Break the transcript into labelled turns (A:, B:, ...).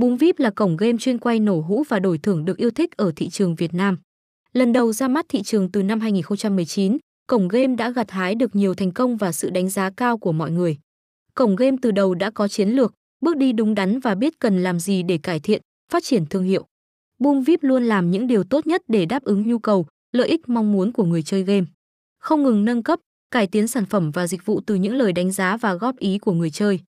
A: Boom VIP là cổng game chuyên quay nổ hũ và đổi thưởng được yêu thích ở thị trường Việt Nam. Lần đầu ra mắt thị trường từ năm 2019, cổng game đã gặt hái được nhiều thành công và sự đánh giá cao của mọi người. Cổng game từ đầu đã có chiến lược, bước đi đúng đắn và biết cần làm gì để cải thiện, phát triển thương hiệu. Boom VIP luôn làm những điều tốt nhất để đáp ứng nhu cầu, lợi ích mong muốn của người chơi game. Không ngừng nâng cấp, cải tiến sản phẩm và dịch vụ từ những lời đánh giá và góp ý của người chơi.